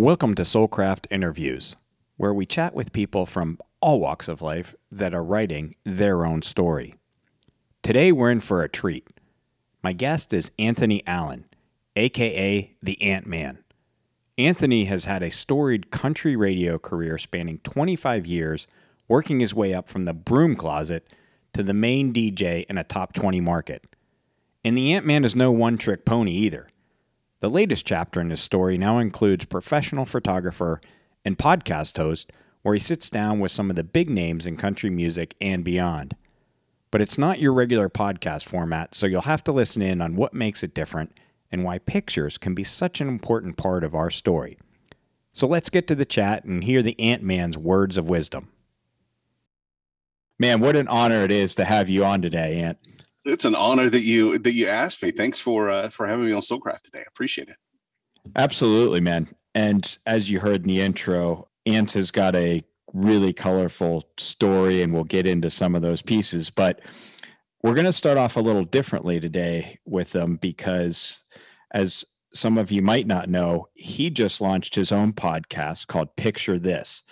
Welcome to Soulcraft Interviews, where we chat with people from all walks of life that are writing their own story. Today we're in for a treat. My guest is Anthony Allen, aka the Ant Man. Anthony has had a storied country radio career spanning 25 years, working his way up from the broom closet to the main DJ in a top 20 market. And the Ant Man is no one trick pony either. The latest chapter in his story now includes professional photographer and podcast host, where he sits down with some of the big names in country music and beyond. But it's not your regular podcast format, so you'll have to listen in on what makes it different and why pictures can be such an important part of our story. So let's get to the chat and hear the Ant Man's words of wisdom. Man, what an honor it is to have you on today, Ant. It's an honor that you that you asked me. Thanks for uh, for having me on Soulcraft today. I appreciate it. Absolutely, man. And as you heard in the intro, Ant has got a really colorful story, and we'll get into some of those pieces. But we're going to start off a little differently today with them because, as some of you might not know, he just launched his own podcast called Picture This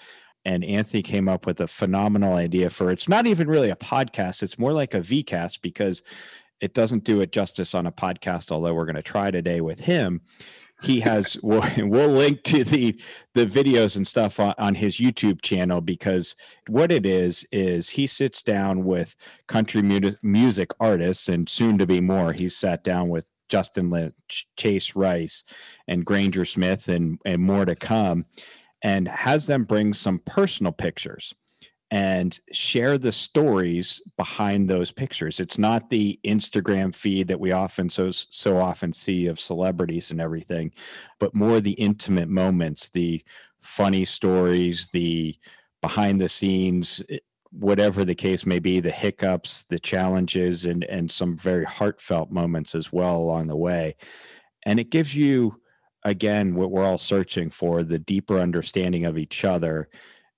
and Anthony came up with a phenomenal idea for it's not even really a podcast. It's more like a VCast because it doesn't do it justice on a podcast. Although we're going to try today with him. He has we'll, we'll, link to the the videos and stuff on, on his YouTube channel because what it is is he sits down with country mu- music artists and soon to be more. He's sat down with Dustin Lynch, Chase Rice, and Granger Smith, and and more to come and has them bring some personal pictures and share the stories behind those pictures. It's not the Instagram feed that we often so so often see of celebrities and everything, but more the intimate moments, the funny stories, the behind the scenes eh, whatever the case may be the hiccups the challenges and and some very heartfelt moments as well along the way and it gives you again what we're all searching for the deeper understanding of each other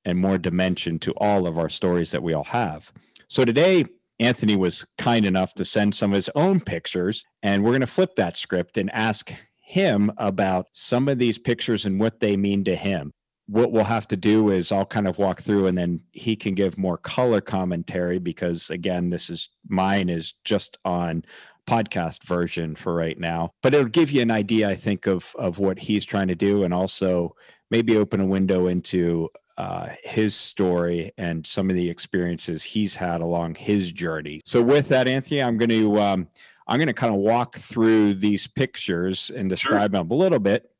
and more dimension to all of our stories that we all have. So today anthony was kind enough to send some of his own pictures and we're going to flip that script and ask him about some of these pictures and what they mean to him. What we'll have to do is I'll kind of walk through and then he can give more color commentary because again this is mine is just on podcast version for right now. But it'll give you an idea, I think, of of what he's trying to do, and also maybe open a window into uh, his story and some of the experiences he's had along his journey. So, with that, Anthony, I'm going to um, I'm going to kind of walk through these pictures and describe sure. them a little bit,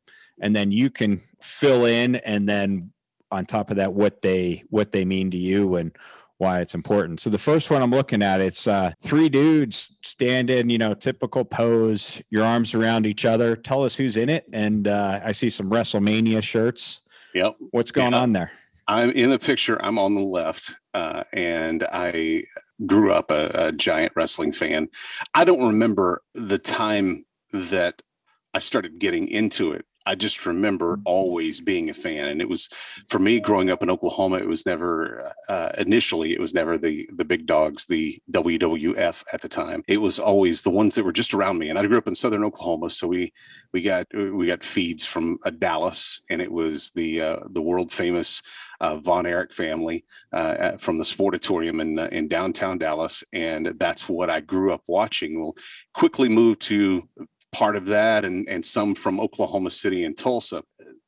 and then you can fill in, and then on top of that, what they what they mean to you and why it's important. So the first one I'm looking at, it's uh, three dudes standing, you know, typical pose, your arms around each other. Tell us who's in it. And uh, I see some WrestleMania shirts. Yep. What's going on there? I'm in the picture. I'm on the left, uh, and I grew up a, a giant wrestling fan. I don't remember the time that I started getting into it. I just remember mm-hmm. always being a fan, and it was for me growing up in Oklahoma. It was never uh, initially it was never the the big dogs, the WWF at the time. It was always the ones that were just around me. And I grew up in Southern Oklahoma, so we we got we got feeds from uh, Dallas, and it was the uh, the world famous uh, Von Erich family uh, from the Sportatorium in uh, in downtown Dallas, and that's what I grew up watching. We'll quickly move to part of that and, and some from Oklahoma City and Tulsa.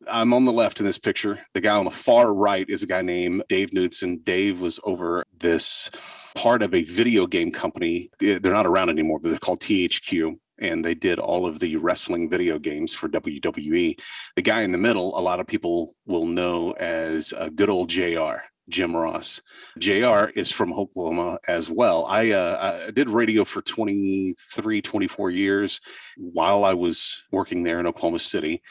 I'm on the left in this picture. The guy on the far right is a guy named Dave Knudson. Dave was over this part of a video game company. They're not around anymore, but they're called THQ. And they did all of the wrestling video games for WWE. The guy in the middle, a lot of people will know as a good old JR. Jim Ross. JR is from Oklahoma as well. I, uh, I, did radio for 23, 24 years while I was working there in Oklahoma City.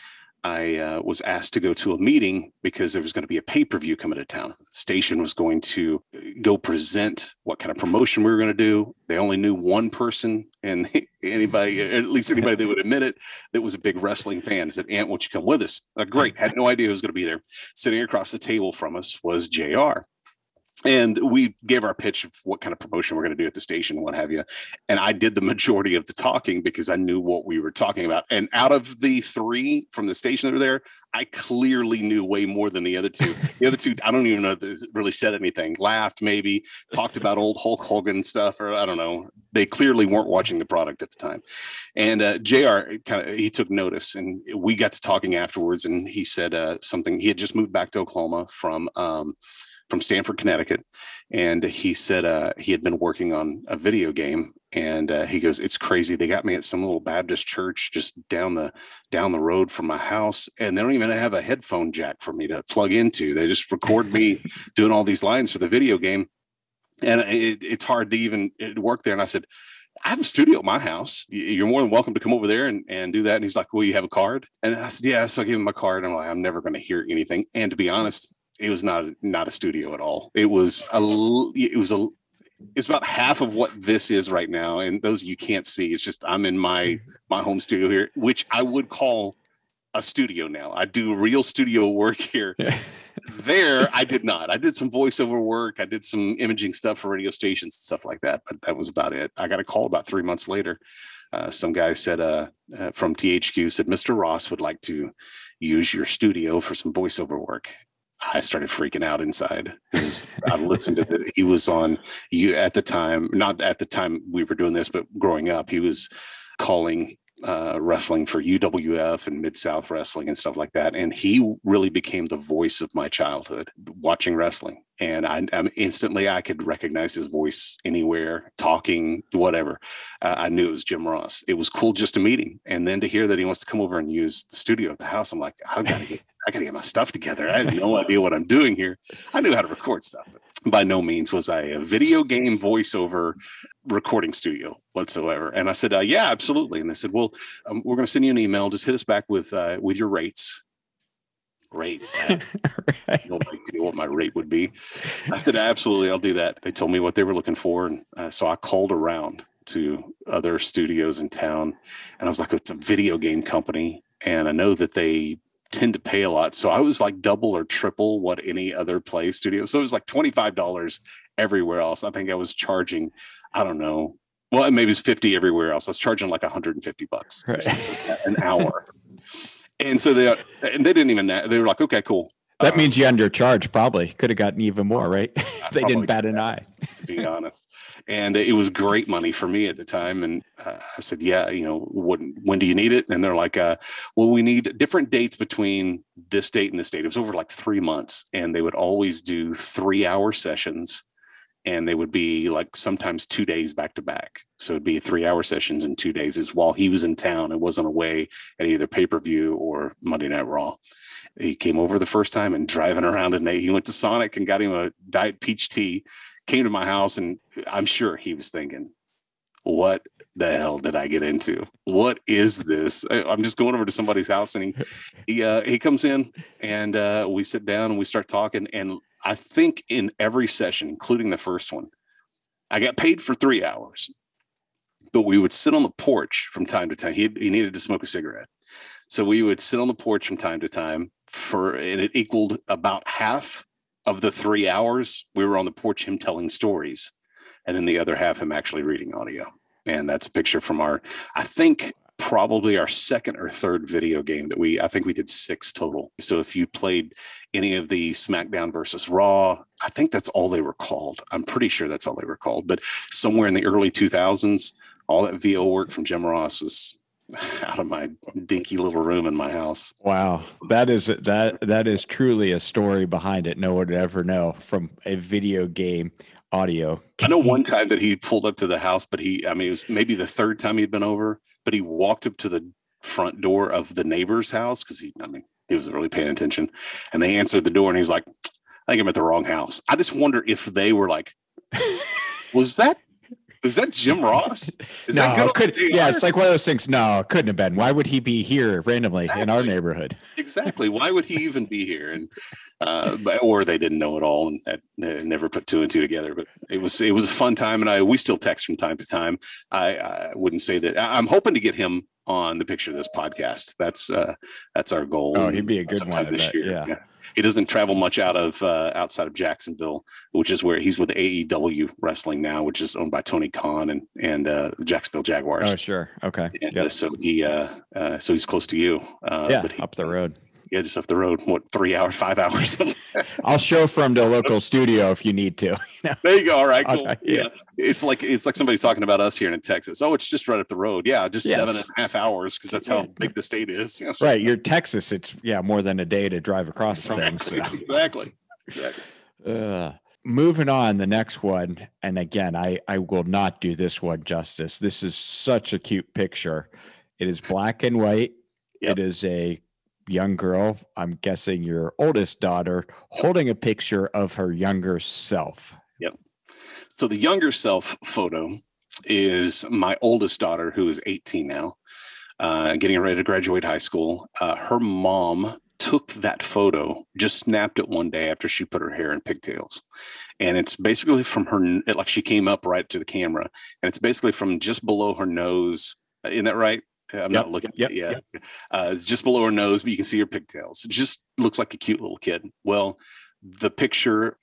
I uh, was asked to go to a meeting because there was going to be a pay per view coming to town. The station was going to uh, go present what kind of promotion we were going to do. They only knew one person, and anybody, at least anybody that would admit it, that was a big wrestling fan said, Ant, won't you come with us? Uh, great. Had no idea who was going to be there. Sitting across the table from us was JR and we gave our pitch of what kind of promotion we're going to do at the station what have you and i did the majority of the talking because i knew what we were talking about and out of the three from the station that were there I clearly knew way more than the other two. The other two, I don't even know if really said anything. Laughed, maybe talked about old Hulk Hogan stuff, or I don't know. They clearly weren't watching the product at the time. And uh, JR kind of he took notice, and we got to talking afterwards, and he said uh, something. He had just moved back to Oklahoma from. Um, from Stamford, Connecticut, and he said uh, he had been working on a video game and uh, he goes it's crazy they got me at some little baptist church just down the down the road from my house and they don't even have a headphone jack for me to plug into they just record me doing all these lines for the video game and it, it's hard to even work there and i said I have a studio at my house. You're more than welcome to come over there and, and do that. And he's like, Well, you have a card? And I said, Yeah. So I gave him my card. And I'm like, I'm never going to hear anything. And to be honest, it was not not a studio at all. It was a it was a it's about half of what this is right now and those you can't see. It's just i'm in my mm-hmm. my home studio here which i would call a studio now. I do real studio work here. There i did not. I did some voiceover work. I did some imaging stuff for radio stations and stuff like that but that was about it. I got a call about three months later. Uh, some guy said uh, uh, from thq said mr ross would like to use your studio for some voiceover work I started freaking out inside because I listened to the, he was on you at the time, not at the time we were doing this, but growing up, he was calling uh, wrestling for UWF and Mid South Wrestling and stuff like that. And he really became the voice of my childhood watching wrestling. And I, am instantly I could recognize his voice anywhere, talking, whatever. Uh, I knew it was Jim Ross. It was cool just to meet him, and then to hear that he wants to come over and use the studio at the house. I'm like, I gotta get I got to get my stuff together. I had no idea what I'm doing here. I knew how to record stuff, but by no means was I a video game voiceover recording studio whatsoever. And I said, uh, "Yeah, absolutely." And they said, "Well, um, we're going to send you an email. Just hit us back with uh, with your rates." Rates. right. no idea what my rate would be. I said, "Absolutely, I'll do that." They told me what they were looking for, and uh, so I called around to other studios in town, and I was like, "It's a video game company." And I know that they tend to pay a lot. So I was like double or triple what any other play studio. So it was like $25 everywhere else. I think I was charging, I don't know. Well, maybe it's 50 everywhere else. I was charging like 150 bucks right. an hour. and so they and they didn't even they were like, okay, cool. That means you undercharged probably. Could have gotten even more, right? they didn't bat an eye. to be honest. And it was great money for me at the time. And uh, I said, yeah, you know, when, when do you need it? And they're like, uh, well, we need different dates between this date and this date. It was over like three months. And they would always do three hour sessions. And they would be like sometimes two days back to back. So it'd be three hour sessions in two days is while he was in town and wasn't away at either pay per view or Monday Night Raw he came over the first time and driving around at night. he went to Sonic and got him a diet peach tea, came to my house and I'm sure he was thinking, what the hell did I get into? What is this? I'm just going over to somebody's house and he he uh, he comes in and uh, we sit down and we start talking and I think in every session, including the first one, I got paid for three hours, but we would sit on the porch from time to time. He he needed to smoke a cigarette, so we would sit on the porch from time to time for and it equaled about half of the three hours we were on the porch him telling stories and then the other half him actually reading audio. And that's a picture from our i think probably our second or third video game that we i think we did six total. So if you played any of the smackdown versus raw i think that's all they were called. I'm pretty sure that's all they were called. But somewhere in the early 2000s all that vo work from jim ross was out of my dinky little room in my house. Wow, that is that that is truly a story behind it. No one would ever know from a video game audio. I know one time that he pulled up to the house, but he, I mean, it was maybe the third time he'd been over, but he walked up to the front door of the neighbor's house because he, I mean, he wasn't really paying attention, and they answered the door, and he's like, "I think I'm at the wrong house." I just wonder if they were like, "Was that is that Jim Ross? Is no, that could yeah, it's like one of those things. No, it couldn't have been. Why would he be here randomly exactly. in our neighborhood? Exactly. Why would he even be here? And uh, or they didn't know it all and uh, never put two and two together. But it was it was a fun time, and I we still text from time to time. I, I wouldn't say that. I'm hoping to get him on the picture of this podcast. That's uh, that's our goal. Oh, he'd be a good one this year. Yeah. yeah he doesn't travel much out of uh, outside of Jacksonville, which is where he's with AEW Wrestling now, which is owned by Tony Khan and and uh, the Jacksonville Jaguars. Oh, sure, okay. And, uh, so he uh, uh, so he's close to you. Uh, yeah, he, up the road. Yeah, just off the road. What three hours, five hours? I'll show from the local studio if you need to. You know? There you go. All right, cool. Okay, yeah. yeah. it's like it's like somebody talking about us here in Texas. Oh, it's just right up the road. Yeah, just Yeah. seven and a half hours because that's how big the state is. Yeah. Right, you're Texas. It's yeah, more than a day to drive across the thing. So. Exactly. Exactly. Uh, moving on, the next one, and again, I I will not do this one justice. This is such a cute picture. It is black and white. Yep. It is a young girl. I'm guessing your oldest daughter holding a picture of her younger self. Yep. So the younger self photo is my oldest daughter, who is 18 now, uh, getting ready to graduate high school. Uh, her mom took that photo, just snapped it one day after she put her hair in pigtails. And it's basically from her, like she came up right to the camera, and it's basically from just below her nose. Uh, Isn't that right? I'm Yep, not looking. yep, yeah, Uh, it's just below her nose, but you can see her pigtails. It just looks like a cute little kid. Well, the picture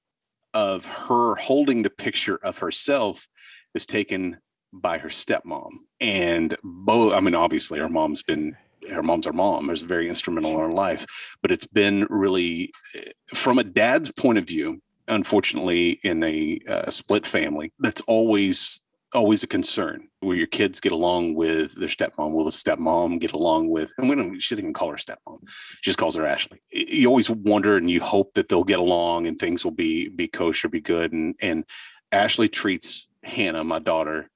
of her holding the picture of herself is taken by her stepmom. And both, I mean, obviously, her mom's been, her mom's our mom, is very instrumental in her life, but it's been really, eh, from a dad's point of view, unfortunately, in a uh, split family, that's always always a concern where your kids get along with their stepmom. Will the stepmom get along with and we don't she didn't even call her stepmom. She just calls her ashley. You always wonder and you hope that they'll get along and things will be be kosher be good. And and ashley treats hannah my daughter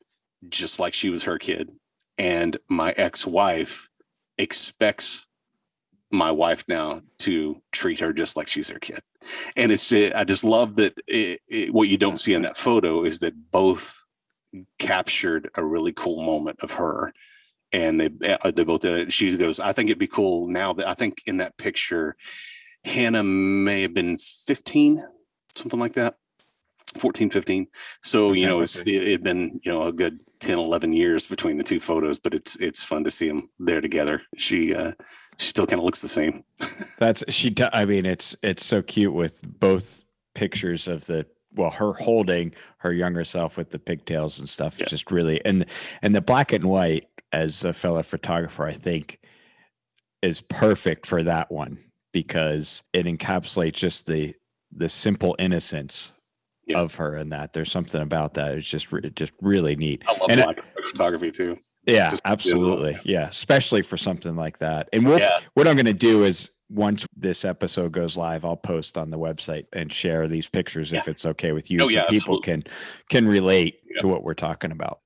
just like she was her kid. And my ex-wife expects my wife now to treat her just like she's her kid. And it's i just love that it, it, what you don't see in that photo is that both captured a really cool moment of her. And they uh, they both did it. She goes i think it'd be cool now that i think in that picture hannah may have been 15 something like that 14 15 so you know it's it had been you know a good 10 11 years between the two photos but it's it's fun to see them there together. She uh she still kind of looks the same. That's she. I mean, it's it's so cute with both pictures of the well, her holding her younger self with the pigtails and stuff. Yeah. Just really and and the black and white as a fellow photographer, I think is perfect for that one because it encapsulates just the the simple innocence Yeah. of her and that there's something about that it's just just really neat i love And it- black photography too yeah Just- absolutely yeah especially for something like that and we'll what I'm going to do is once this episode goes live, I'll post on the website and share these pictures if it's okay with you, Oh, so yeah, people absolutely. can can relate Yeah. to what we're talking about.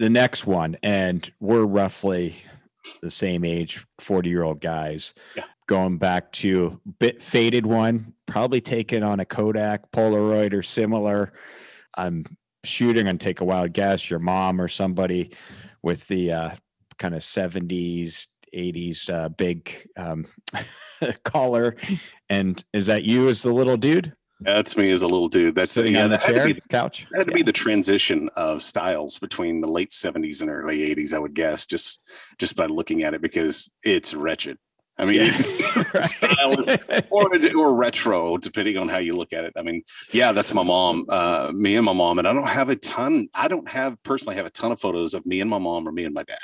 The next one, and we're roughly the same age, forty year old guys. Yeah. Going back to bit faded one, probably taken on a Kodak Polaroid or similar. I'm shooting and take a wild guess. Your mom or somebody with the uh, kind of 70s 80s uh, big um, collar and is that you as the little dude? That's me as a little dude. That's sitting yeah, on the that had chair be couch? It had to be the transition of styles between the late 70s and early 80s, I would guess, just just by looking at it because it's wretched. I mean, or, or retro, depending on how you look at it. I mean, yeah, that's my mom, uh, me and my mom, and I don't have a ton. I don't have personally have a ton of photos of me and my mom or me and my dad,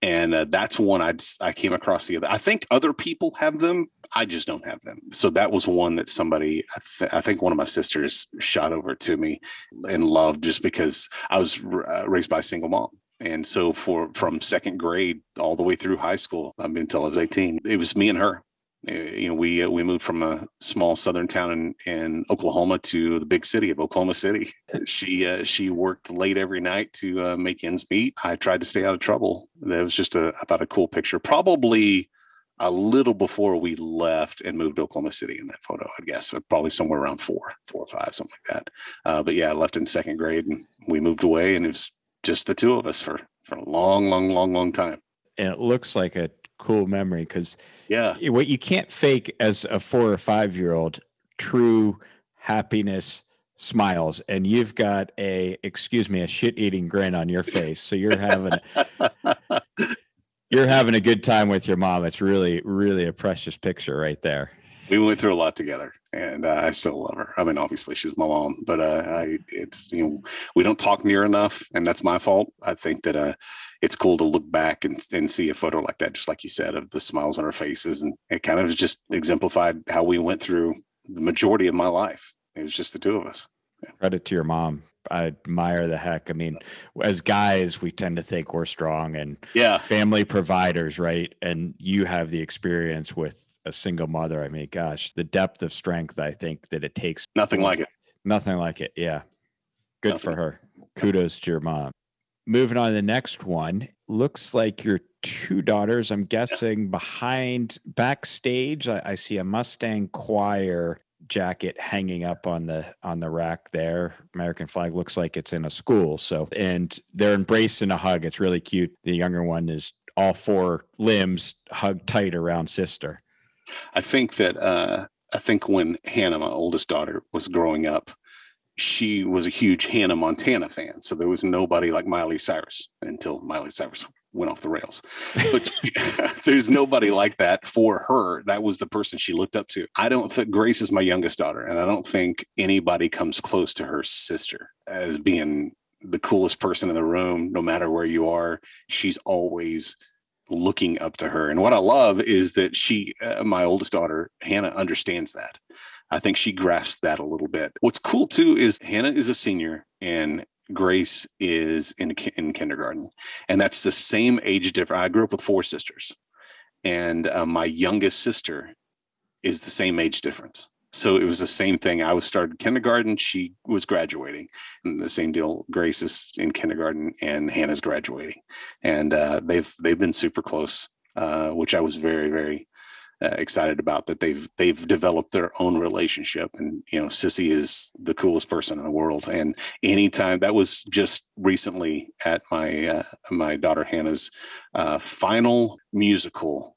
and uh, that's one I I came across the other. I think other people have them. I just don't have them. So that was one that somebody, I, th- I think one of my sisters shot over to me and loved just because I was uh, raised by a single mom. And so for from second grade all the way through high school, I mean until I was 18, it was me and her. Uh, You know, we uh, we moved from a small southern town in, in Oklahoma to the big city of Oklahoma City. She uh, she worked late every night to uh, make ends meet. I tried to stay out of trouble. That was just a I thought a cool picture. Probably a little before we left and moved to Oklahoma City in that photo, I guess, probably somewhere around four, four or five, something like that. Uh, but yeah, I left in second grade and we moved away, and it was just the two of us for for a long, long, long, long time. and it looks like a cool memory because Yeah, what you can't fake as a four or five year old true happiness smiles and you've got a excuse me a shit eating grin on your face so you're having you're having a good time with your mom. It's really really a precious picture right there. We went through a lot together, and uh, I still love her. I mean, obviously she's my mom, but uh, I, it's you know we don't talk near enough, and that's my fault. I think that uh, it's cool to look back and, and see a photo like that, just like you said, of the smiles on our faces, and it kind of just exemplified how we went through the majority of my life. It was just the two of us. Yeah. Credit to your mom. I admire the heck. I mean, as guys, we tend to think we're strong and yeah, family providers, right? And you have the experience with a single mother. I mean, gosh, the depth of strength I think that it takes. Nothing like it. Nothing like it. Yeah. Good Nothing. for her. Kudos to your mom. Moving on to the next one. Looks like your two daughters. I'm guessing yeah. behind backstage. I, I see a Mustang choir jacket hanging up on the on the rack there american flag looks like it's in a school so and they're embraced in a hug it's really cute the younger one is all four limbs hugged tight around sister i think that uh i think when hannah my oldest daughter was growing up she was a huge hannah montana fan so there was nobody like miley cyrus until miley cyrus went off the rails. But there's nobody like that for her. That was the person she looked up to. I don't think Grace is my youngest daughter, and I don't think anybody comes close to her sister as being the coolest person in the room, no matter where you are. She's always looking up to her. And what I love is that she, uh, my oldest daughter, Hannah, understands that. I think she grasps that a little bit. What's cool too is Hannah is a senior and Grace is in in kindergarten, and that's the same age difference. I grew up with four sisters, and uh, my youngest sister is the same age difference. So it was the same thing. I was started kindergarten. She was graduating, and the same deal. Grace is in kindergarten, and Hannah's graduating, and uh, they've they've been super close, uh, which I was very very uh, excited about that they've they've developed their own relationship and you know sissy is the coolest person in the world and anytime that was just recently at my uh, my daughter hannah's uh, final musical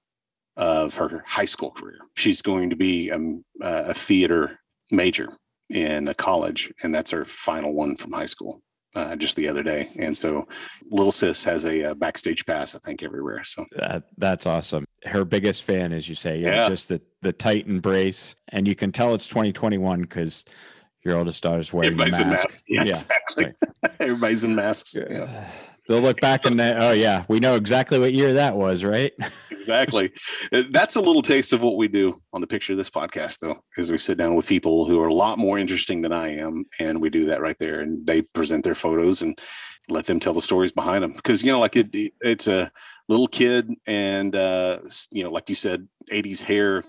of her high school career she's going to be um, a theater major in a college and that's her final one from high school uh, just the other day. And so little sis has a, a, uh, backstage pass, I think, everywhere. So that, that's awesome. Her biggest fan, as you say, yeah, yeah. just the, the tight embrace. And you can tell it's 2021 because your oldest daughter's wearing Everybody's mask. in masks. Yeah, yeah. exactly. Right. Everybody's in masks. Yeah. They'll look back and oh yeah, we know exactly what year that was, right? exactly. Uh, that's a little taste of what we do on the picture of this podcast, though, is we sit down with people who are a lot more interesting than I am, and we do that right there, and they present their photos and let them tell the stories behind them. Because you know, like it, it's a little kid, and uh, you know, like you said, '80s hair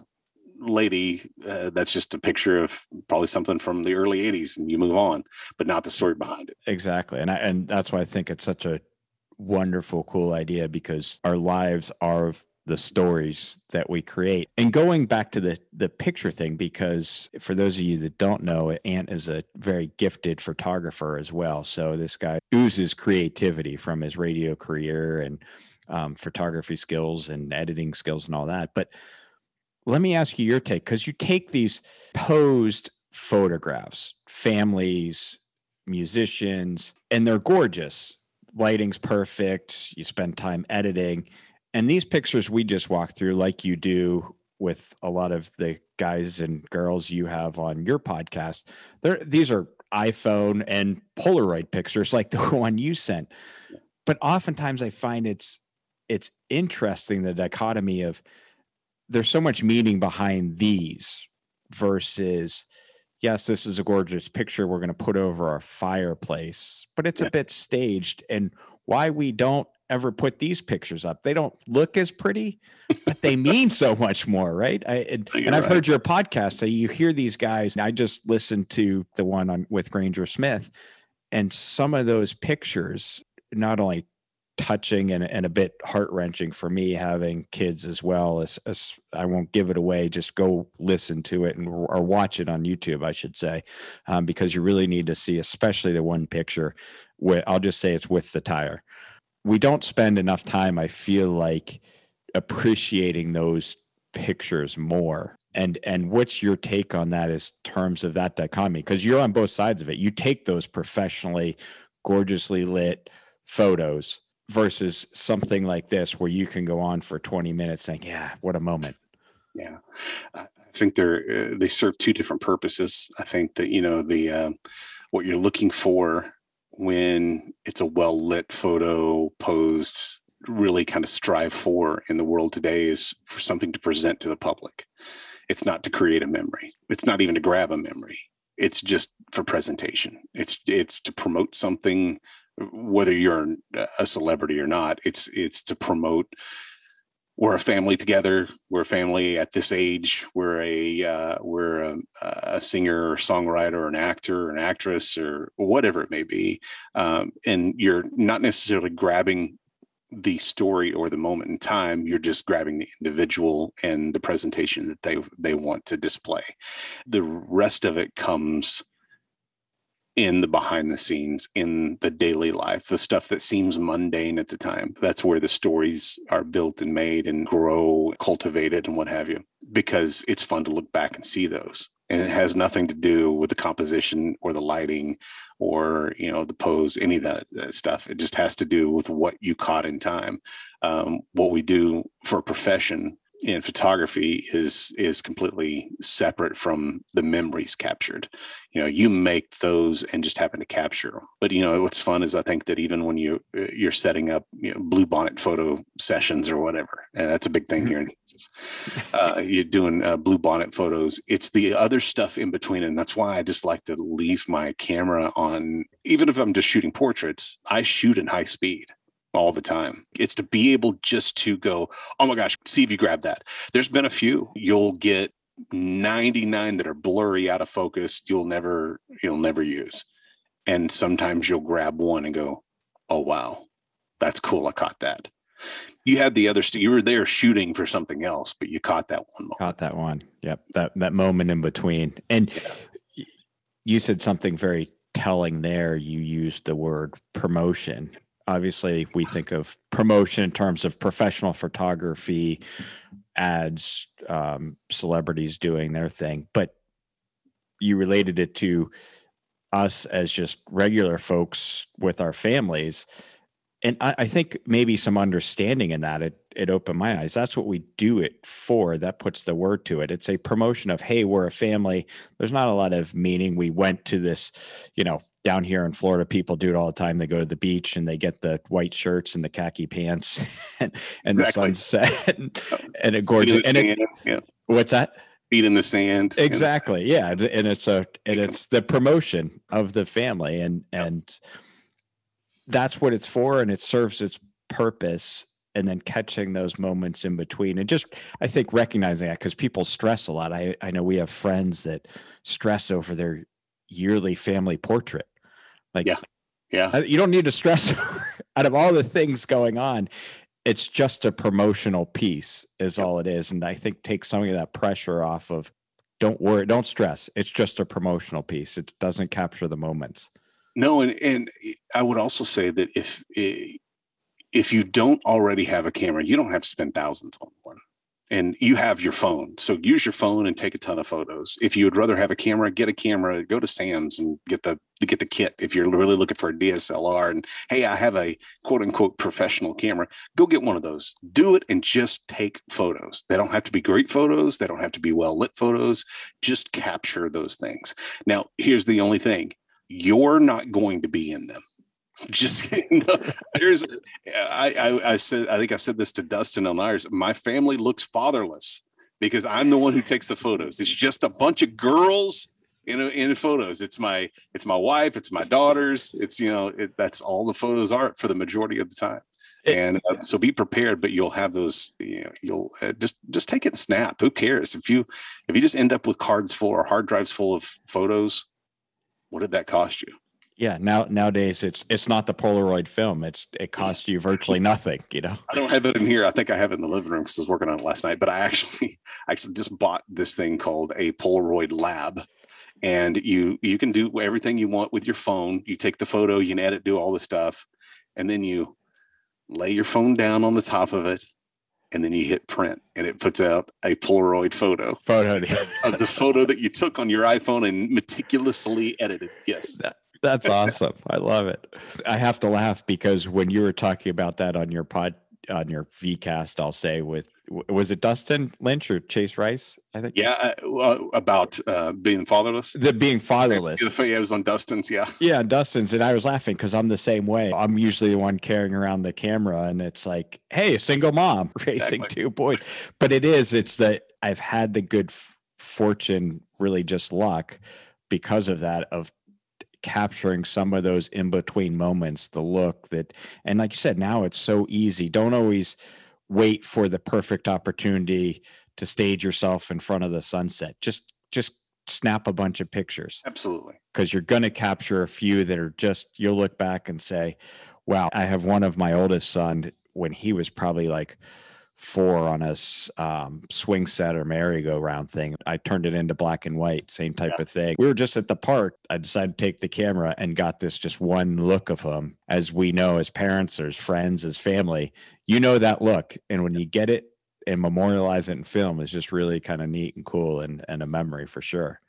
lady uh, that's just a picture of probably something from the early 80s and you move on but not the story behind it exactly and I, and that's why i think it's such a wonderful cool idea because our lives are the stories that we create and going back to the the picture thing because for those of you that don't know ant is a very gifted photographer as well so this guy oozes creativity from his radio career and um, photography skills and editing skills and all that but let me ask you your take because you take these posed photographs, families, musicians, and they're gorgeous. Lighting's perfect. You spend time editing. And these pictures we just walked through, like you do with a lot of the guys and girls you have on your podcast, they're, these are iPhone and Polaroid pictures like the one you sent. But oftentimes I find it's it's interesting the dichotomy of there's so much meaning behind these versus yes this is a gorgeous picture we're going to put over our fireplace but it's a bit staged and why we don't ever put these pictures up they don't look as pretty but they mean so much more right I, and, and i've right. heard your podcast so you hear these guys i just listened to the one on with granger smith and some of those pictures not only touching and, and a bit heart wrenching for me having kids as well as, as I won't give it away. Just go listen to it and or watch it on YouTube, I should say, um, because you really need to see, especially the one picture. Where I'll just say it's with the tire. We don't spend enough time. I feel like appreciating those pictures more. And and what's your take on that as terms of that dichotomy? Because you're on both sides of it. You take those professionally, gorgeously lit photos versus something like this where you can go on for 20 minutes saying, yeah, what a moment. Yeah. I think they're uh, they serve two different purposes. I think that you know the uh, what you're looking for when it's a well lit photo posed really kind of strive for in the world today is for something to present to the public. It's not to create a memory. It's not even to grab a memory. It's just for presentation. It's it's to promote something whether you're a celebrity or not. It's it's to promote we're a family together. We're a family at this age. We're a uh, we're a, a, singer or songwriter or an actor or an actress or whatever it may be. Um, and you're not necessarily grabbing the story or the moment in time. You're just grabbing the individual and the presentation that they they want to display. The rest of it comes in the behind the scenes, in the daily life, the stuff that seems mundane at the time. That's where the stories are built and made and grow, cultivated, and what have you, because it's fun to look back and see those. And it has nothing to do with the composition or the lighting or you know the pose any of that, that stuff it just has to do with what you caught in time um, what we do for a profession in photography is is completely separate from the memories captured. You know you make those and just happen to capture them but you know what's fun is i think that even when you uh, you're setting up you know, blue bonnet photo sessions or whatever and that's a big thing here in Kansas uh, you're doing uh, blue bonnet photos. It's the other stuff in between and that's why i just like to leave my camera on even if i'm just shooting portraits i shoot in high speed all the time. It's to be able just to go, oh my gosh, see if you grab that. There's been a few. You'll get 99 that are blurry out of focus you'll never you'll never use and sometimes you'll grab one and go oh wow that's cool i caught that you had the other st- you were there shooting for something else but you caught that one moment. caught that one yep that that moment in between and yeah. you said something very telling there you used the word promotion obviously we think of promotion in terms of professional photography ads um, celebrities doing their thing but you related it to us as just regular folks with our families. And I, I, think maybe some understanding in that it it opened my eyes. That's what we do it for. That puts the word to it. It's a promotion of hey we're a family. There's not a lot of meaning. We went to this you know down here in Florida, people do it all the time. They go to the beach and they get the white shirts and the khaki pants and, and exactly. the sunset and, and a gorgeous. And it, yeah. what's that? Feet in the sand. Exactly. Yeah. And it's a, and it's the promotion of the family and, and that's what it's for. And it serves its purpose. And then catching those moments in between and just, I think recognizing that because people stress a lot. I, I know we have friends that stress over their yearly family portrait like, yeah, yeah. You don't need to stress out of all the things going on. It's just a promotional piece, is yep. all it is, and I think take some of that pressure off of. Don't worry, don't stress. It's just a promotional piece. It doesn't capture the moments. No, and and I would also say that if eh, if you don't already have a camera, you don't have to spend thousands on one and you have your phone. So use your phone and take a ton of photos. If you would rather have a camera, get a camera, go to Sam's and get the get the kit. If you're really looking for a DSLR and hey, I have a quote unquote professional camera, go get one of those. Do it and just take photos. They don't have to be great photos, they don't have to be well lit photos. Just capture those things. Now, here's the only thing. You're not going to be in them just there's I, I, I said I think I said this to Dustin on ours. My family looks fatherless because I'm the one who takes the photos. It's just a bunch of girls in in photos. It's my it's my wife. It's my daughters. It's you know it, that's all the photos are for the majority of the time. And uh, so be prepared, but you'll have those. You know, you'll uh, just just take it and snap. Who cares if you if you just end up with cards full or hard drives full of photos? What did that cost you? Yeah, now nowadays it's it's not the Polaroid film. It's it costs you virtually nothing. You know. I don't have it in here. I think I have it in the living room because I was working on it last night. But I actually actually just bought this thing called a Polaroid Lab, and you you can do everything you want with your phone. You take the photo, you can edit, do all the stuff, and then you lay your phone down on the top of it, and then you hit print, and it puts out a Polaroid photo. Photo of the photo that you took on your iPhone and meticulously edited. Yes. That- that's awesome. I love it. I have to laugh because when you were talking about that on your pod on your VCast, I'll say with was it Dustin Lynch or Chase Rice? I think. Yeah, uh, about uh, being fatherless. The being fatherless. Yeah, it was on Dustin's. Yeah. Yeah, Dustin's, and I was laughing because I'm the same way. I'm usually the one carrying around the camera, and it's like, hey, a single mom raising exactly. two boys. But it is. It's that I've had the good f- fortune, really just luck, because of that of capturing some of those in between moments, the look that, and like you said, now it's so easy. Don't always wait for the perfect opportunity to stage yourself in front of the sunset. Just, just snap a bunch of pictures. Absolutely. Because you're going to capture a few that are just, you'll look back and say, wow, I have one of my oldest son when he was probably like four on a um, swing set or merry-go-round thing. I turned it into black and white, same type yeah. of thing. We were just at the park. I decided to take the camera and got this just one look of him. As we know, as parents, or as friends, as family, you know that look. And when you get it and memorialize it in film is just really kind of neat and cool and, and a memory for sure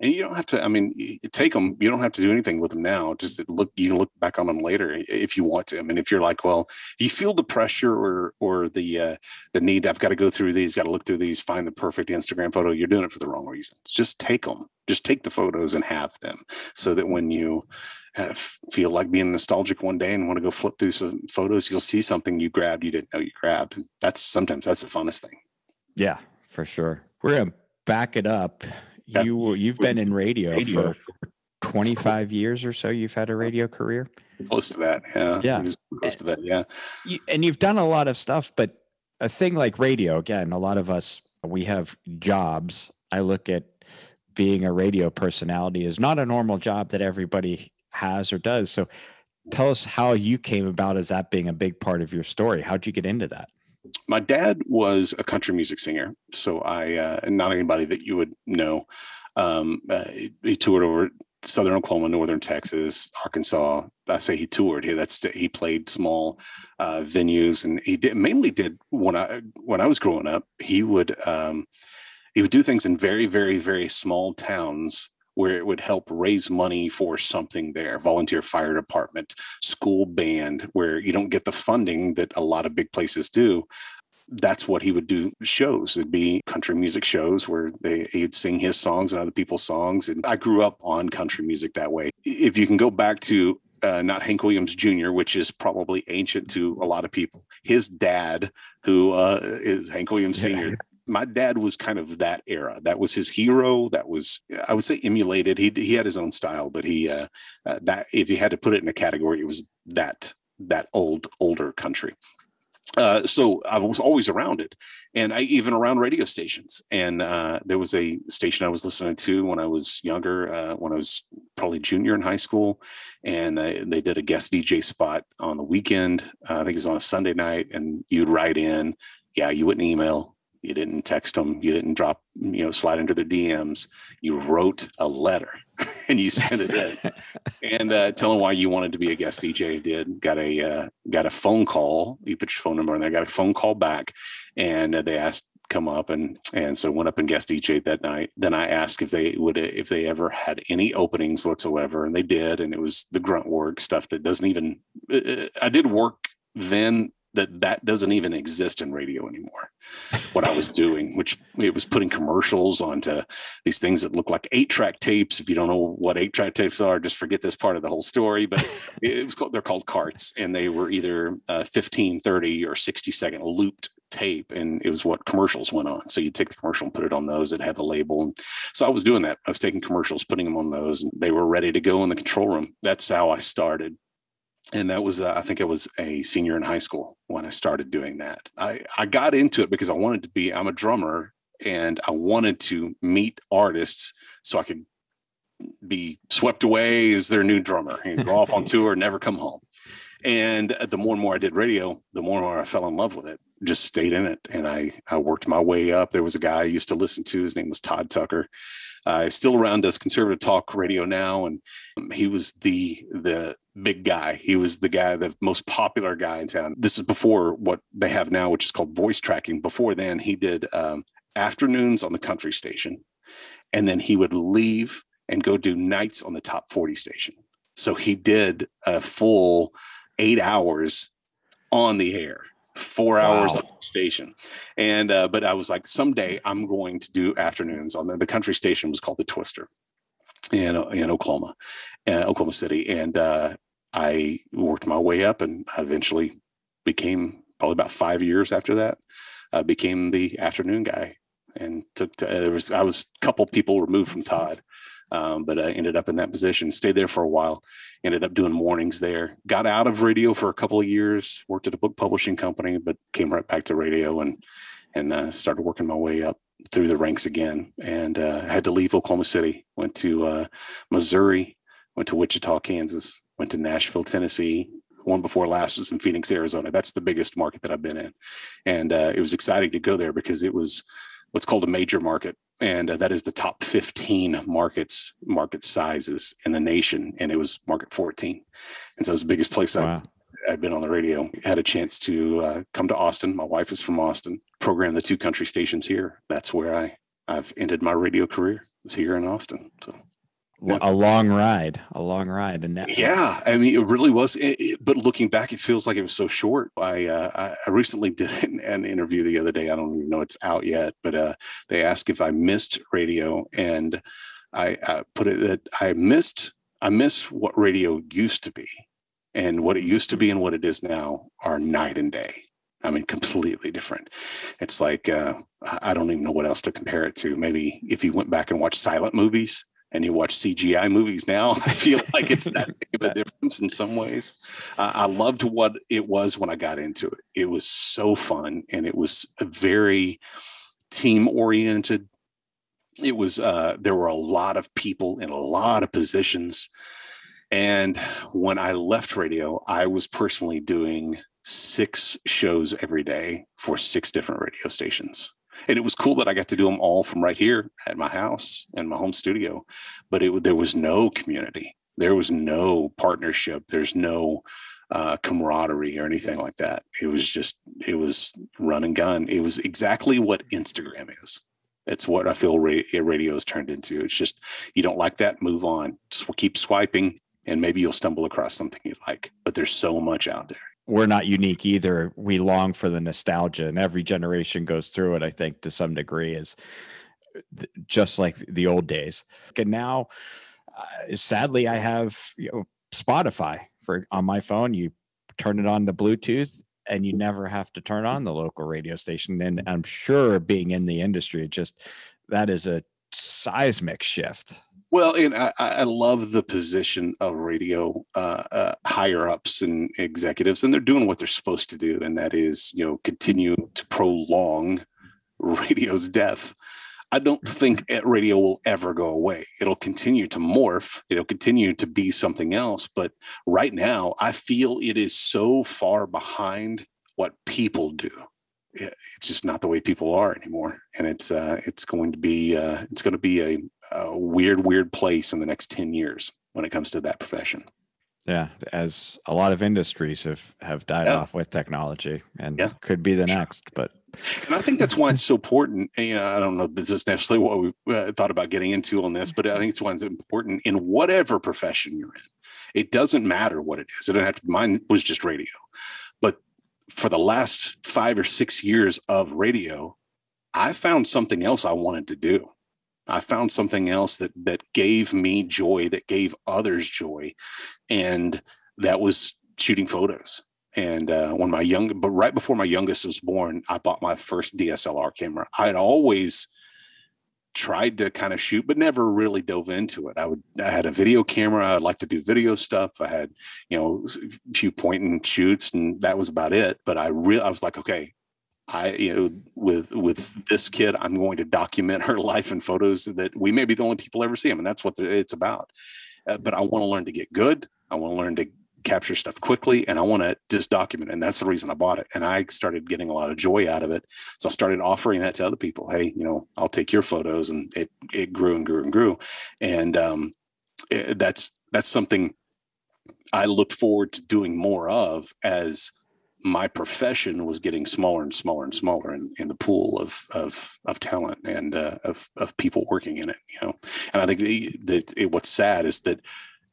and you don't have to i mean take them you don't have to do anything with them now just look you can look back on them later if you want to. I mean if you're like well if you feel the pressure or or the uh, the need i've got to go through these got to look through these find the perfect instagram photo you're doing it for the wrong reasons. Just take them just take the photos and have them so that when you have, feel like being nostalgic one day and want to go flip through some photos you'll see something you grabbed you didn't know you grabbed and that's sometimes that's the funnest thing. Yeah for sure. We're gonna back it up you you've been in radio, radio. for 25 years or so you've had a radio career? Close to that yeah. Yeah. Close to that yeah. You, and you've done a lot of stuff but a thing like radio again a lot of us we have jobs. I look at being a radio personality is not a normal job that everybody has or does. So tell us how you came about as that being a big part of your story. How'd you get into that my dad was a country music singer, so I uh, not anybody that you would know. Um, uh, he, toured over southern Oklahoma, northern Texas, Arkansas. I say he toured. He that's he played small uh, venues, and he did mainly did when I when I was growing up. He would um, he would do things in very very very small towns where it would help raise money for something there volunteer fire department school band where you don't get the funding that a lot of big places do that's what he would do shows it'd be country music shows where they he'd sing his songs and other people's songs and i grew up on country music that way if you can go back to uh, not Hank Williams Jr., which is probably ancient to a lot of people. His dad, who uh, is Hank Williams Sr., my dad was kind of that era. That was his hero. That was I would say emulated. He he had his own style, but he uh, uh, that if you had to put it in a category, it was that that old older country. Uh, so I was always around it, and I even around radio stations. And uh, there was a station I was listening to when I was younger, uh, when I was probably junior in high school, and they did a guest DJ spot on the weekend. Uh, I think it was on a Sunday night, and you'd write in. Yeah, you wouldn't email you didn't text them. You didn't drop, you know, slide into their DMs. You wrote a letter and you sent it in and uh, tell them why you wanted to be a guest DJ. Did got a uh, got a phone call. You put your phone number in there. Got a phone call back, and uh, they asked come up and and so went up and guest DJ that night. Then I asked if they would if they ever had any openings whatsoever, and they did. And it was the grunt work stuff that doesn't even. Uh, uh, I did work then that that doesn't even exist in radio anymore. What i was doing which it was putting commercials onto these things that look like eight track tapes. If you don't know what eight track tapes are just forget this part of the whole story. But it was called they're called carts and they were either uh, 15 30 or 60 second looped tape and it was what commercials went on. So you take the commercial and put it on those. That had the label. And so i was doing that. I was taking commercials putting them on those and they were ready to go in the control room. That's how i started and that was uh, i think i was a senior in high school when i started doing that. I i got into it because i wanted to be i'm a drummer and i wanted to meet artists so i could be swept away as their new drummer and go off on tour never come home. And uh, the more and more i did radio the more and more i fell in love with it just stayed in it and i i worked my way up. There was a guy i used to listen to his name was todd tucker uh, still around does conservative talk radio now and he was the the big guy. He was the guy, the most popular guy in town. This is before what they have now, which is called voice tracking. Before then, he did um, afternoons on the country station, and then he would leave and go do nights on the top 40 station. So he did a full eight hours on the air four hours wow. on station. And uh, but I was like, someday I'm going to do afternoons on the, the country station was called the Twister in in Oklahoma, uh, Oklahoma City, and uh, I worked my way up and eventually became probably about five years after that, uh, became the afternoon guy and took to, there was I was a couple people removed from Todd. Um, but I ended up in that position, stayed there for a while, ended up doing mornings there, got out of radio for a couple of years, worked at a book publishing company, but came right back to radio and, and uh, started working my way up through the ranks again and uh, had to leave Oklahoma City, went to uh, Missouri, went to Wichita, Kansas, went to Nashville, Tennessee. One before last was in Phoenix, Arizona. That's the biggest market that I've been in. And uh, it was exciting to go there because it was what's called a major market. And uh, that is the top 15 markets, market sizes in the nation. And it was market 14. And so it was the biggest place wow. I, I'd been on the radio. Had a chance to uh, come to Austin. My wife is from Austin, program the two country stations here. That's where I, I've ended my radio career, was here in Austin. So. A long ride, a long ride, and yeah, I mean, it really was. It, it, but looking back, it feels like it was so short. I uh, I recently did an interview the other day. I don't even know it's out yet, but uh, they asked if I missed radio, and I, I put it that I missed I miss what radio used to be, and what it used to be and what it is now are night and day. I mean, completely different. It's like uh, I don't even know what else to compare it to. Maybe if you went back and watched silent movies, and you watch CGI movies now, I feel like it's that big of a difference in some ways. Uh, I loved what it was when I got into it. It was so fun and it was very team oriented. It was, uh, there were a lot of people in a lot of positions. And when I left radio, I was personally doing six shows every day for six different radio stations and it was cool that I got to do them all from right here at my house and my home studio. But it there was no community, there was no partnership, there's no uh, camaraderie or anything like that. It was just it was run and gun. It was exactly what Instagram is. It's what I feel radio has turned into. It's just you don't like that, move on. Just keep swiping, and maybe you'll stumble across something you like. But there's so much out there we're not unique either. We long for the nostalgia, and every generation goes through it. I think to some degree is just like the old days. And now, uh, sadly, I have you know Spotify for on my phone. You turn it on to Bluetooth, and you never have to turn on the local radio station. And I'm sure, being in the industry, just that is a seismic shift well, and I, I, love the position of radio uh, uh, higher ups and executives, and they're doing what they're supposed to do, and that is, you know, continue to prolong radio's death. I don't think radio will ever go away. It'll continue to morph. It'll continue to be something else. But right now, I feel it is so far behind what people do it's just not the way people are anymore and it's uh, it's going to be uh, it's going to be a, a, weird weird place in the next 10 years when it comes to that profession yeah as a lot of industries have have died yeah. off with technology and yeah. could be the next but and I think that's why it's so important. You know, I don't know this is necessarily what we uh, thought about getting into on this, but I think it's why it's important in whatever profession you're in. It doesn't matter what it is. It doesn't have to. Mine was just radio, for the last five or six years of radio, I found something else I wanted to do. I found something else that that gave me joy, that gave others joy, and that was shooting photos. And uh, when my young, but right before my youngest was born, I bought my first DSLR camera. I had always tried to kind of shoot, but never really dove into it. I would, I had a video camera. I'd like to do video stuff. I had, you know, a few point and shoots and that was about it. But I really, I was like, okay, I, you know, with, with this kid, I'm going to document her life in photos that we may be the only people ever see them. And that's what it's about. Uh, but I want to learn to get good. I want to learn to capture stuff quickly and I want to just document it. And that's the reason I bought it. And I started getting a lot of joy out of it. So I started offering that to other people. Hey, you know, I'll take your photos and it, it grew and grew and grew. And um, it, eh, that's, that's something I looked forward to doing more of as my profession was getting smaller and smaller and smaller in, in the pool of, of, of talent and uh, of, of people working in it, you know? And I think that what's sad is that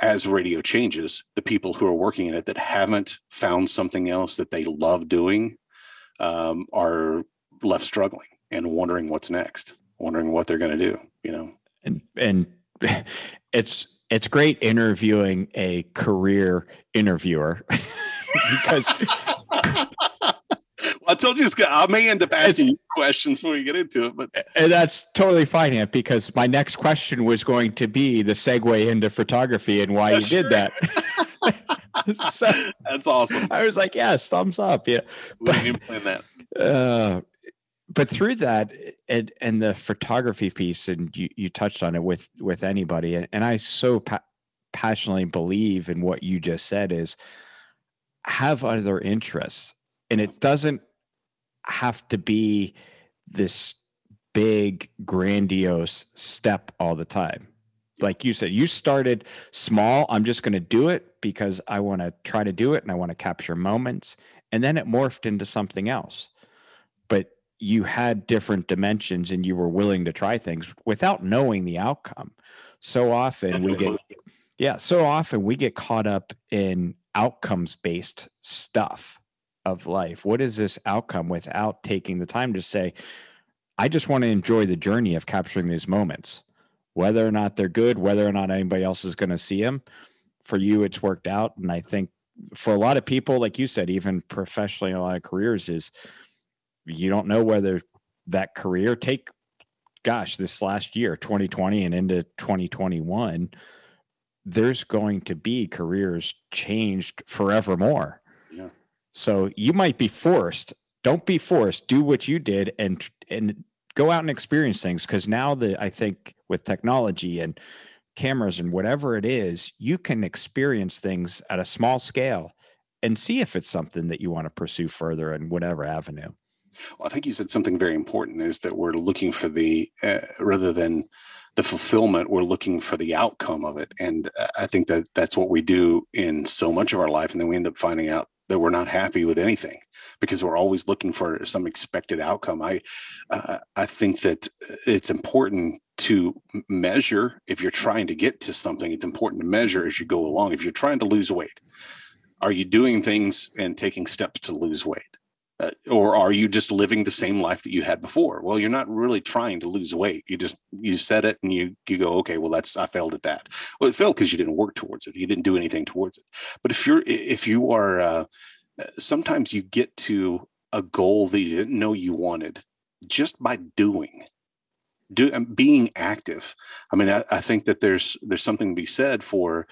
as radio changes, the people who are working in it that haven't found something else that they love doing um, are left struggling and wondering what's next, wondering what they're going to do. You know, and and it's it's great interviewing a career interviewer because I told you Scott, I may end up asking you questions when we get into it, but and that's totally fine, Ant, because my next question was going to be the segue into photography and why that's you did true. that. so, that's awesome. I was like, yes, thumbs up. Yeah. We but, plan that. Uh, but through that and and the photography piece, and you, you touched on it with with anybody, and, and I so pa- passionately believe in what you just said is have other interests, and it doesn't have to be this big grandiose step all the time. Like you said you started small i'm just going to do it because i want to try to do it and i want to capture moments. And then it morphed into something else. But you had different dimensions and you were willing to try things without knowing the outcome. So often we get yeah so often we get caught up in outcomes based stuff of life? What is this outcome without taking the time to say, I just want to enjoy the journey of capturing these moments, whether or not they're good, whether or not anybody else is going to see them. For you, it's worked out. And I think for a lot of people, like you said, even professionally, a lot of careers is you don't know whether that career take, gosh, this last year, 2020 and into 2021, there's going to be careers changed forevermore so you might be forced. Don't be forced. Do what you did and and go out and experience things because now the I think with technology and cameras and whatever it is, you can experience things at a small scale and see if it's something that you want to pursue further in whatever avenue. Well, I think you said something very important is that we're looking for the uh, rather than the fulfillment we're looking for the outcome of it and uh, i think that that's what we do in so much of our life and then we end up finding out that we're not happy with anything because we're always looking for some expected outcome. I uh, I think that it's important to measure if you're trying to get to something. It's important to measure as you go along. If you're trying to lose weight, are you doing things and taking steps to lose weight? Uh, or are you just living the same life that you had before? Well you're not really trying to lose weight. You just you set it and you you go okay well that's i failed at that. Well it failed because you didn't work towards it. You didn't do anything towards it. But if you're if you are uh, sometimes you get to a goal that you didn't know you wanted just by doing. Do um, being active. I mean I, I think that there's there's something to be said for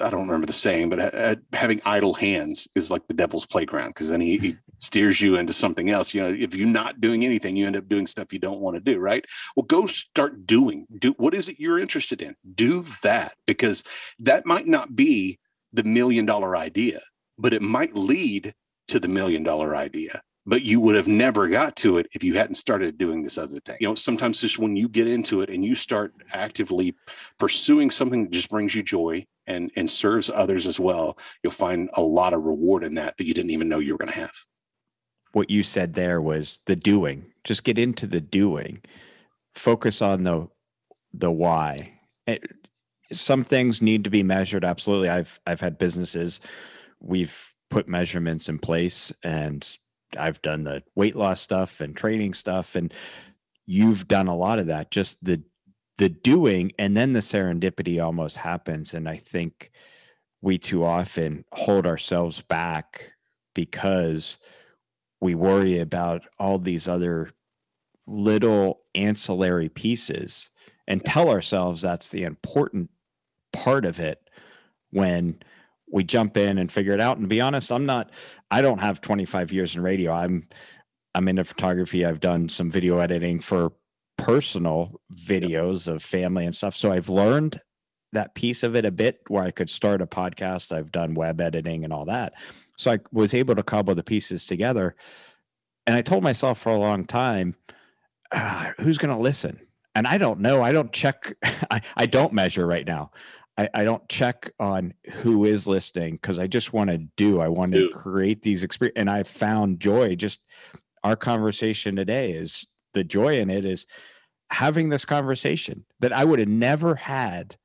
I don't remember the saying, but uh, having idle hands is like the devil's playground because then he, he, steers you into something else. You know, if you're not doing anything, you end up doing stuff you don't want to do, right? Well, go start doing. Do what is it you're interested in? Do that because that might not be the million dollar idea, but it might lead to the million dollar idea but you would have never got to it if you hadn't started doing this other thing. You know, sometimes just when you get into it and you start actively pursuing something that just brings you joy and and serves others as well, you'll find a lot of reward in that that you didn't even know you were going to have. What you said there was the doing. Just get into the doing. Focus on the the why. It, some things need to be measured absolutely. I've I've had businesses we've put measurements in place and I've done the weight loss stuff and training stuff and you've done a lot of that just the the doing and then the serendipity almost happens and I think we too often hold ourselves back because we worry about all these other little ancillary pieces and tell ourselves that's the important part of it when we jump in and figure it out. And be honest, I'm not, I don't have 25 years in radio. I'm, I'm into photography. I've done some video editing for personal videos of family and stuff. So I've learned that piece of it a bit where I could start a podcast. I've done web editing and all that. So I was able to cobble the pieces together. And I told myself for a long time, ah, who's going to listen? And I don't know. I don't check. I, I don't measure right now. I, I don't check on who is listening because I just want to do. I want to create these experience, and I found joy. Just our conversation today is the joy in it is having this conversation that I would have never had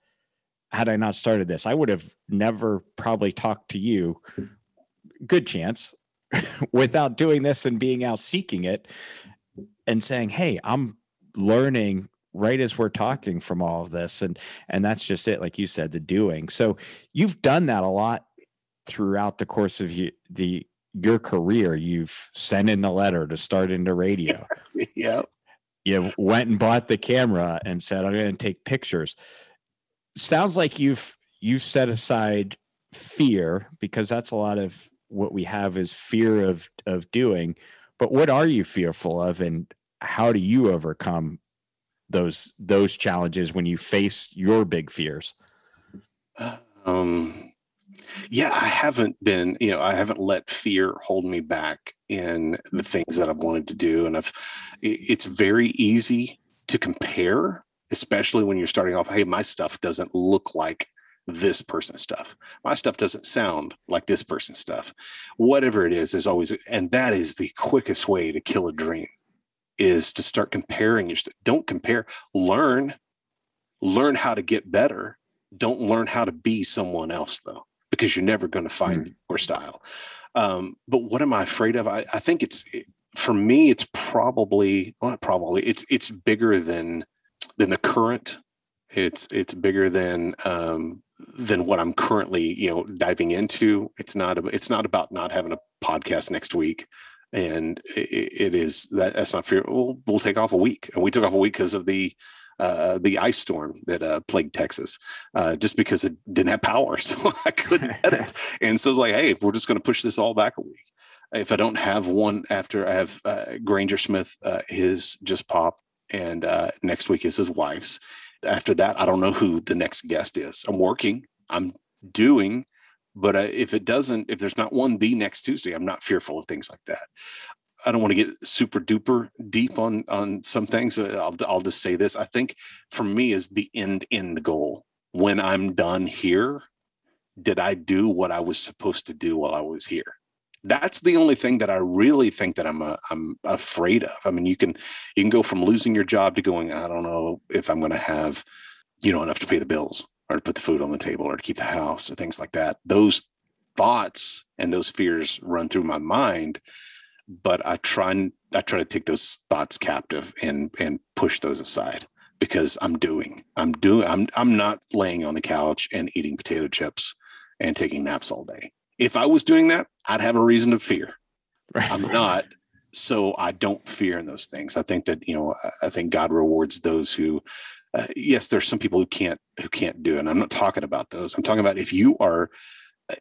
had I not started this. I would have never probably talked to you. Good chance without doing this and being out seeking it and saying, Hey, I'm learning right as we're talking from all of this. And and that's just it, like you said, the doing. So you've done that a lot throughout the course of you, the your career. You've sent in the letter to start into radio. yeah. You went and bought the camera and said, I'm going to take pictures. Sounds like you've you've set aside fear because that's a lot of what we have is fear of of doing but what are you fearful of and how do you overcome those those challenges when you face your big fears um yeah i haven't been you know i haven't let fear hold me back in the mm. things that i've wanted to do and i've it's very easy to compare especially when you're starting off hey my stuff doesn't look like this person's stuff. My stuff doesn't sound like this person's stuff. Whatever it is, there's always, and that is the quickest way to kill a dream is to start comparing your stuff. Don't compare, learn, learn how to get better. Don't learn how to be someone else though, because you're never going to find mm. your style. Um, but what am I afraid of? I, I think it's, for me, it's probably, well, probably it's, it's bigger than, than the current it's it's bigger than um, than what I'm currently, you know, diving into. It's not it's not about not having a podcast next week, and it, it is that that's not fair. We'll, we'll take off a week, and we took off a week because of the uh, the ice storm that uh, plagued Texas, uh, just because it didn't have power, so I couldn't edit. And so I was like, hey, we're just going to push this all back a week. If I don't have one after I have uh, Granger Smith, uh, his just popped, and uh, next week is his wife's after that, I don't know who the next guest is. I'm working, I'm doing, but if it doesn't, if there's not one the next Tuesday, I'm not fearful of things like that. I don't want to get super duper deep on on some things. Uh, I'll, I'll just say this. I think for me is the end end goal. When I'm done here, did I do what I was supposed to do while I was here? that's the only thing that I really think that I'm a, uh, I'm afraid of. I mean, you can you can go from losing your job to going, I don't know if I'm going to have, you know, enough to pay the bills or to put the food on the table or to keep the house or things like that. Those thoughts and those fears run through my mind, but I try and I try to take those thoughts captive and and push those aside because I'm doing. I'm doing I'm I'm not laying on the couch and eating potato chips and taking naps all day. If I was doing that, I'd have a reason to fear. Right. I'm not. So I don't fear in those things. I think that, you know, I think God rewards those who, uh, yes, there's some people who can't, who can't do it. And I'm not talking about those. I'm talking about if you are,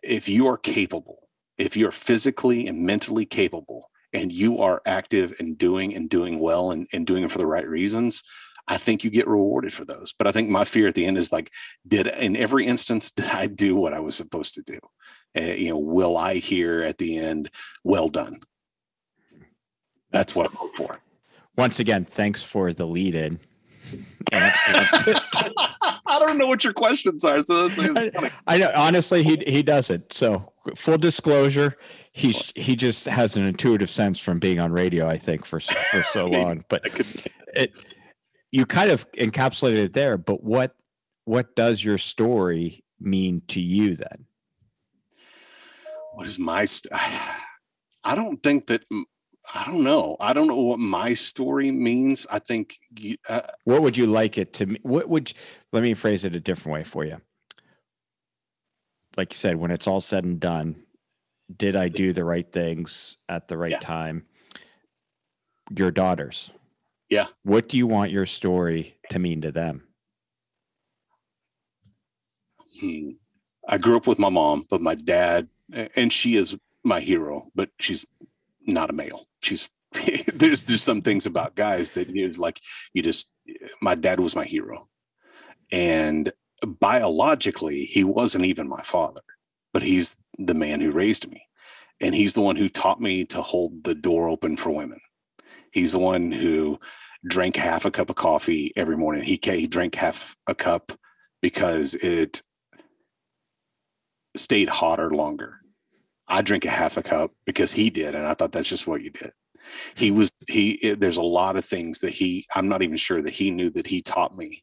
if you are capable, if you're physically and mentally capable and you are active and doing and doing well and, and doing it for the right reasons, I think you get rewarded for those. But I think my fear at the end is like, did in every instance, did I do what I was supposed to do? uh, you know, will I hear at the end, well done? That's what I hope for. Once again, thanks for the lead in. I don't know what your questions are. So I, I know honestly he he doesn't. So full disclosure, he's he just has an intuitive sense from being on radio, I think, for for so long. But it you kind of encapsulated it there. But what what does your story mean to you then? what is my st- I don't think that I don't know. I don't know what my story means. I think you, uh, what would you like it to me? What would you, let me phrase it a different way for you? Like you said, when it's all said and done, did I do the right things at the right yeah. time? Your daughters. Yeah. What do you want your story to mean to them? Hmm. I grew up with my mom, but my dad and she is my hero, but she's not a male. She's there's there's some things about guys that you're like you just my dad was my hero. And biologically, he wasn't even my father, but he's the man who raised me. And he's the one who taught me to hold the door open for women. He's the one who drank half a cup of coffee every morning. He, he drank half a cup because it stayed hotter longer. I drink a half a cup because he did, and I thought that's just what you did. He was he. There's a lot of things that he. I'm not even sure that he knew that he taught me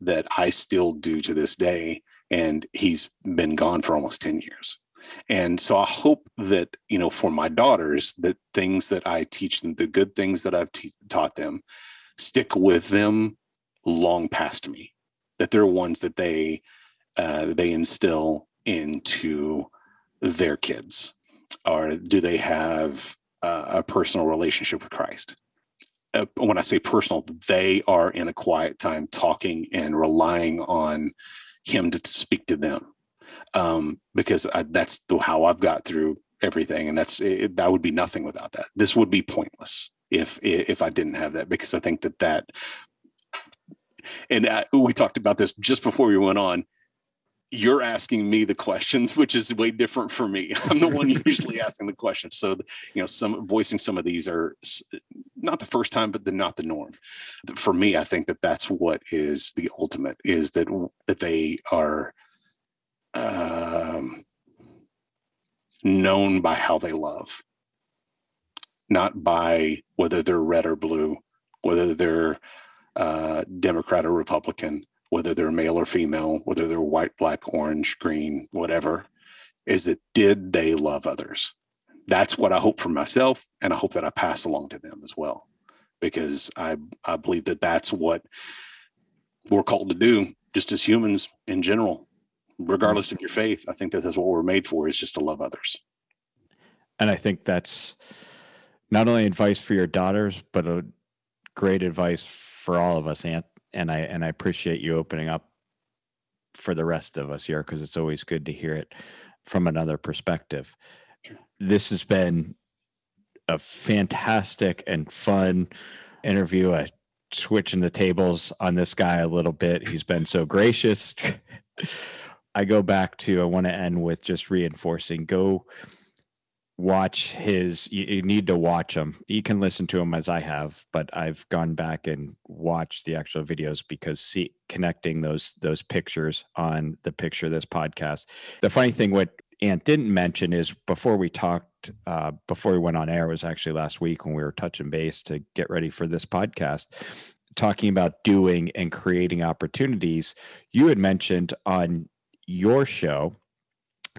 that I still do to this day, and he's been gone for almost ten years. And so I hope that, you know, for my daughters, that things that I teach them, the good things that I've te- taught them, stick with them long past me, that they're ones that they, uh, they instill into their kids. Or do they have uh, a personal relationship with Christ? Uh, when I say personal, they are in a quiet time talking and relying on Him to, to speak to them um, because I, that's the, how I've got through everything, and that's it, that would be nothing without that. This would be pointless if if I didn't have that because I think that that and uh, we talked about this just before we went on. You're asking me the questions, which is way different for me. I'm the one usually asking the questions. So, you know, some voicing some of these are not the first time, but the, not the norm. For me, I think that that's what is the ultimate is that that they are um, known by how they love, not by whether they're red or blue, whether they're uh, Democrat or Republican, whether they're male or female, whether they're white, black, orange, green, whatever, is that did they love others? That's what I hope for myself, and I hope that I pass along to them as well, because I I believe that that's what we're called to do, just as humans in general Mm-hmm. regardless of your faith. I think that that's what we're made for is just to love others. And I think that's not only advice for your daughters, but a great advice for all of us, Ant. And I and I appreciate you opening up for the rest of us here because it's always good to hear it from another perspective. This has been a fantastic and fun interview. I switching the tables on this guy a little bit. He's been so gracious. I go back to I want to end with just reinforcing go watch his you, you, need to watch him. You can listen to him as i have but i've gone back and watched the actual videos because see connecting those those pictures on the picture of this podcast. The funny thing what ant didn't mention is before we talked uh, before we went on air was actually last week when we were touching base to get ready for this podcast talking about doing and creating opportunities. You had mentioned on your show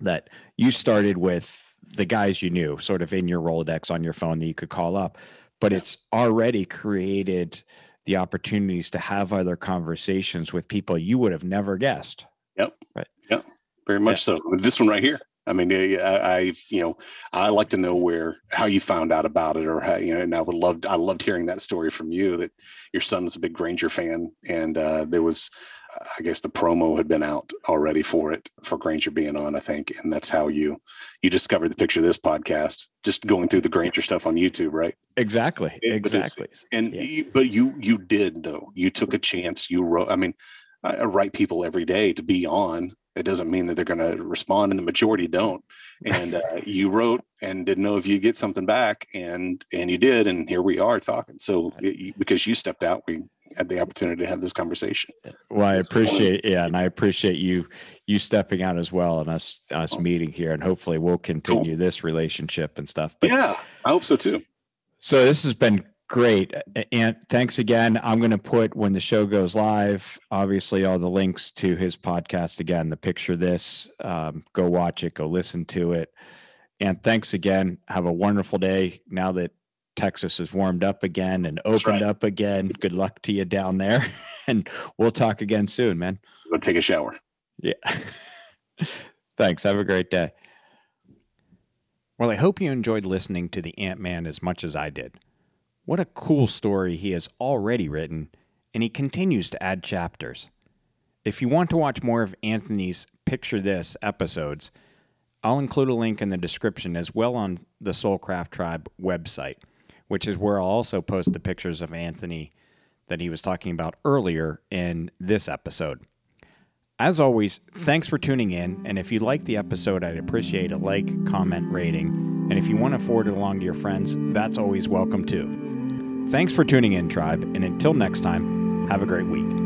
that you started with the guys you knew sort of in your Rolodex on your phone that you could call up, but yeah. it's already created the opportunities to have other conversations with people you would have never guessed. Yep. Right. Yep. Very much yeah. so. This one right here. I mean, I, I, you know, I like to know where how you found out about it, or how you know. And I would love, I loved hearing that story from you that your son was a big Granger fan, and uh, there was I guess the promo had been out already for it for Granger being on, I think, and that's how you you discovered the picture of this podcast just going through the Granger stuff on YouTube, right? Exactly, exactly. And yeah. you, but you you did though. You took a chance. You wrote. I mean, I write people every day to be on. It doesn't mean that they're going to respond, and the majority don't. And uh, you wrote and didn't know if you get something back, and and you did, and here we are talking. So because you stepped out, we had the opportunity to have this conversation. Well, I appreciate yeah, and I appreciate you you stepping out as well and us us meeting here, and hopefully we'll continue cool. this relationship and stuff. But, yeah, I hope so too. So this has been great, and thanks again. I'm going to put when the show goes live, obviously all the links to his podcast again. The Picture This, um, go watch it, go listen to it. And thanks again. Have a wonderful day. Now that Texas is warmed up again and opened right. up again. Good luck to you down there. and we'll talk again soon, man. Go take a shower. Yeah. Thanks. Have a great day. Well, I hope you enjoyed listening to the Ant Man as much as I did. What a cool story he has already written, and he continues to add chapters. If you want to watch more of Anthony's Picture This episodes, I'll include a link in the description as well on the Soulcraft Tribe website which is where I'll also post the pictures of Anthony that he was talking about earlier in this episode. As always, thanks for tuning in. And if you like the episode, I'd appreciate a like, comment, rating. And if you want to forward it along to your friends, that's always welcome too. Thanks for tuning in, Tribe. And until next time, have a great week.